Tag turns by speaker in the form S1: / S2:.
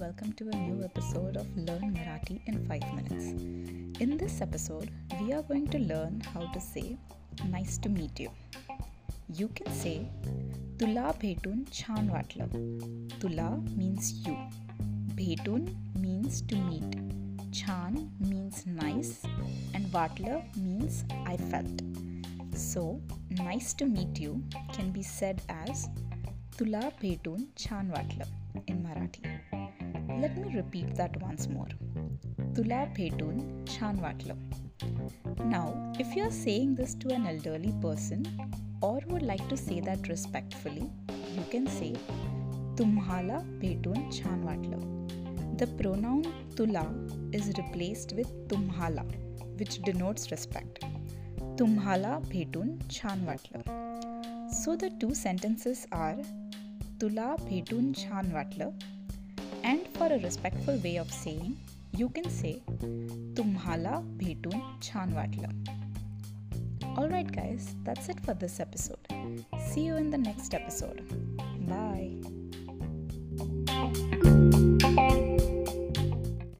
S1: welcome to a new episode of Learn Marathi in 5 minutes. In this episode, we are going to learn how to say nice to meet you. You can say Tula bhetun Chan वाटलं. Tula means you. Bhetun means to meet. Chan means nice and Vatla means I felt. So, nice to meet you can be said as Tula bhetun Chan वाटलं in Marathi. Let me repeat that once more. Tula Bhetun Chan. Now, if you are saying this to an elderly person or would like to say that respectfully, you can say Tumhala Bhetun Chan Vatla. The pronoun Tula is replaced with Tumhala, which denotes respect. Tumhala Bhetun Chan Vatla. So the two sentences are Tula Bhetun and for a respectful way of saying, you can say Tumhala Bhetun Chan Vatla. Alright, guys, that's it for this episode. See you in the next episode. Bye.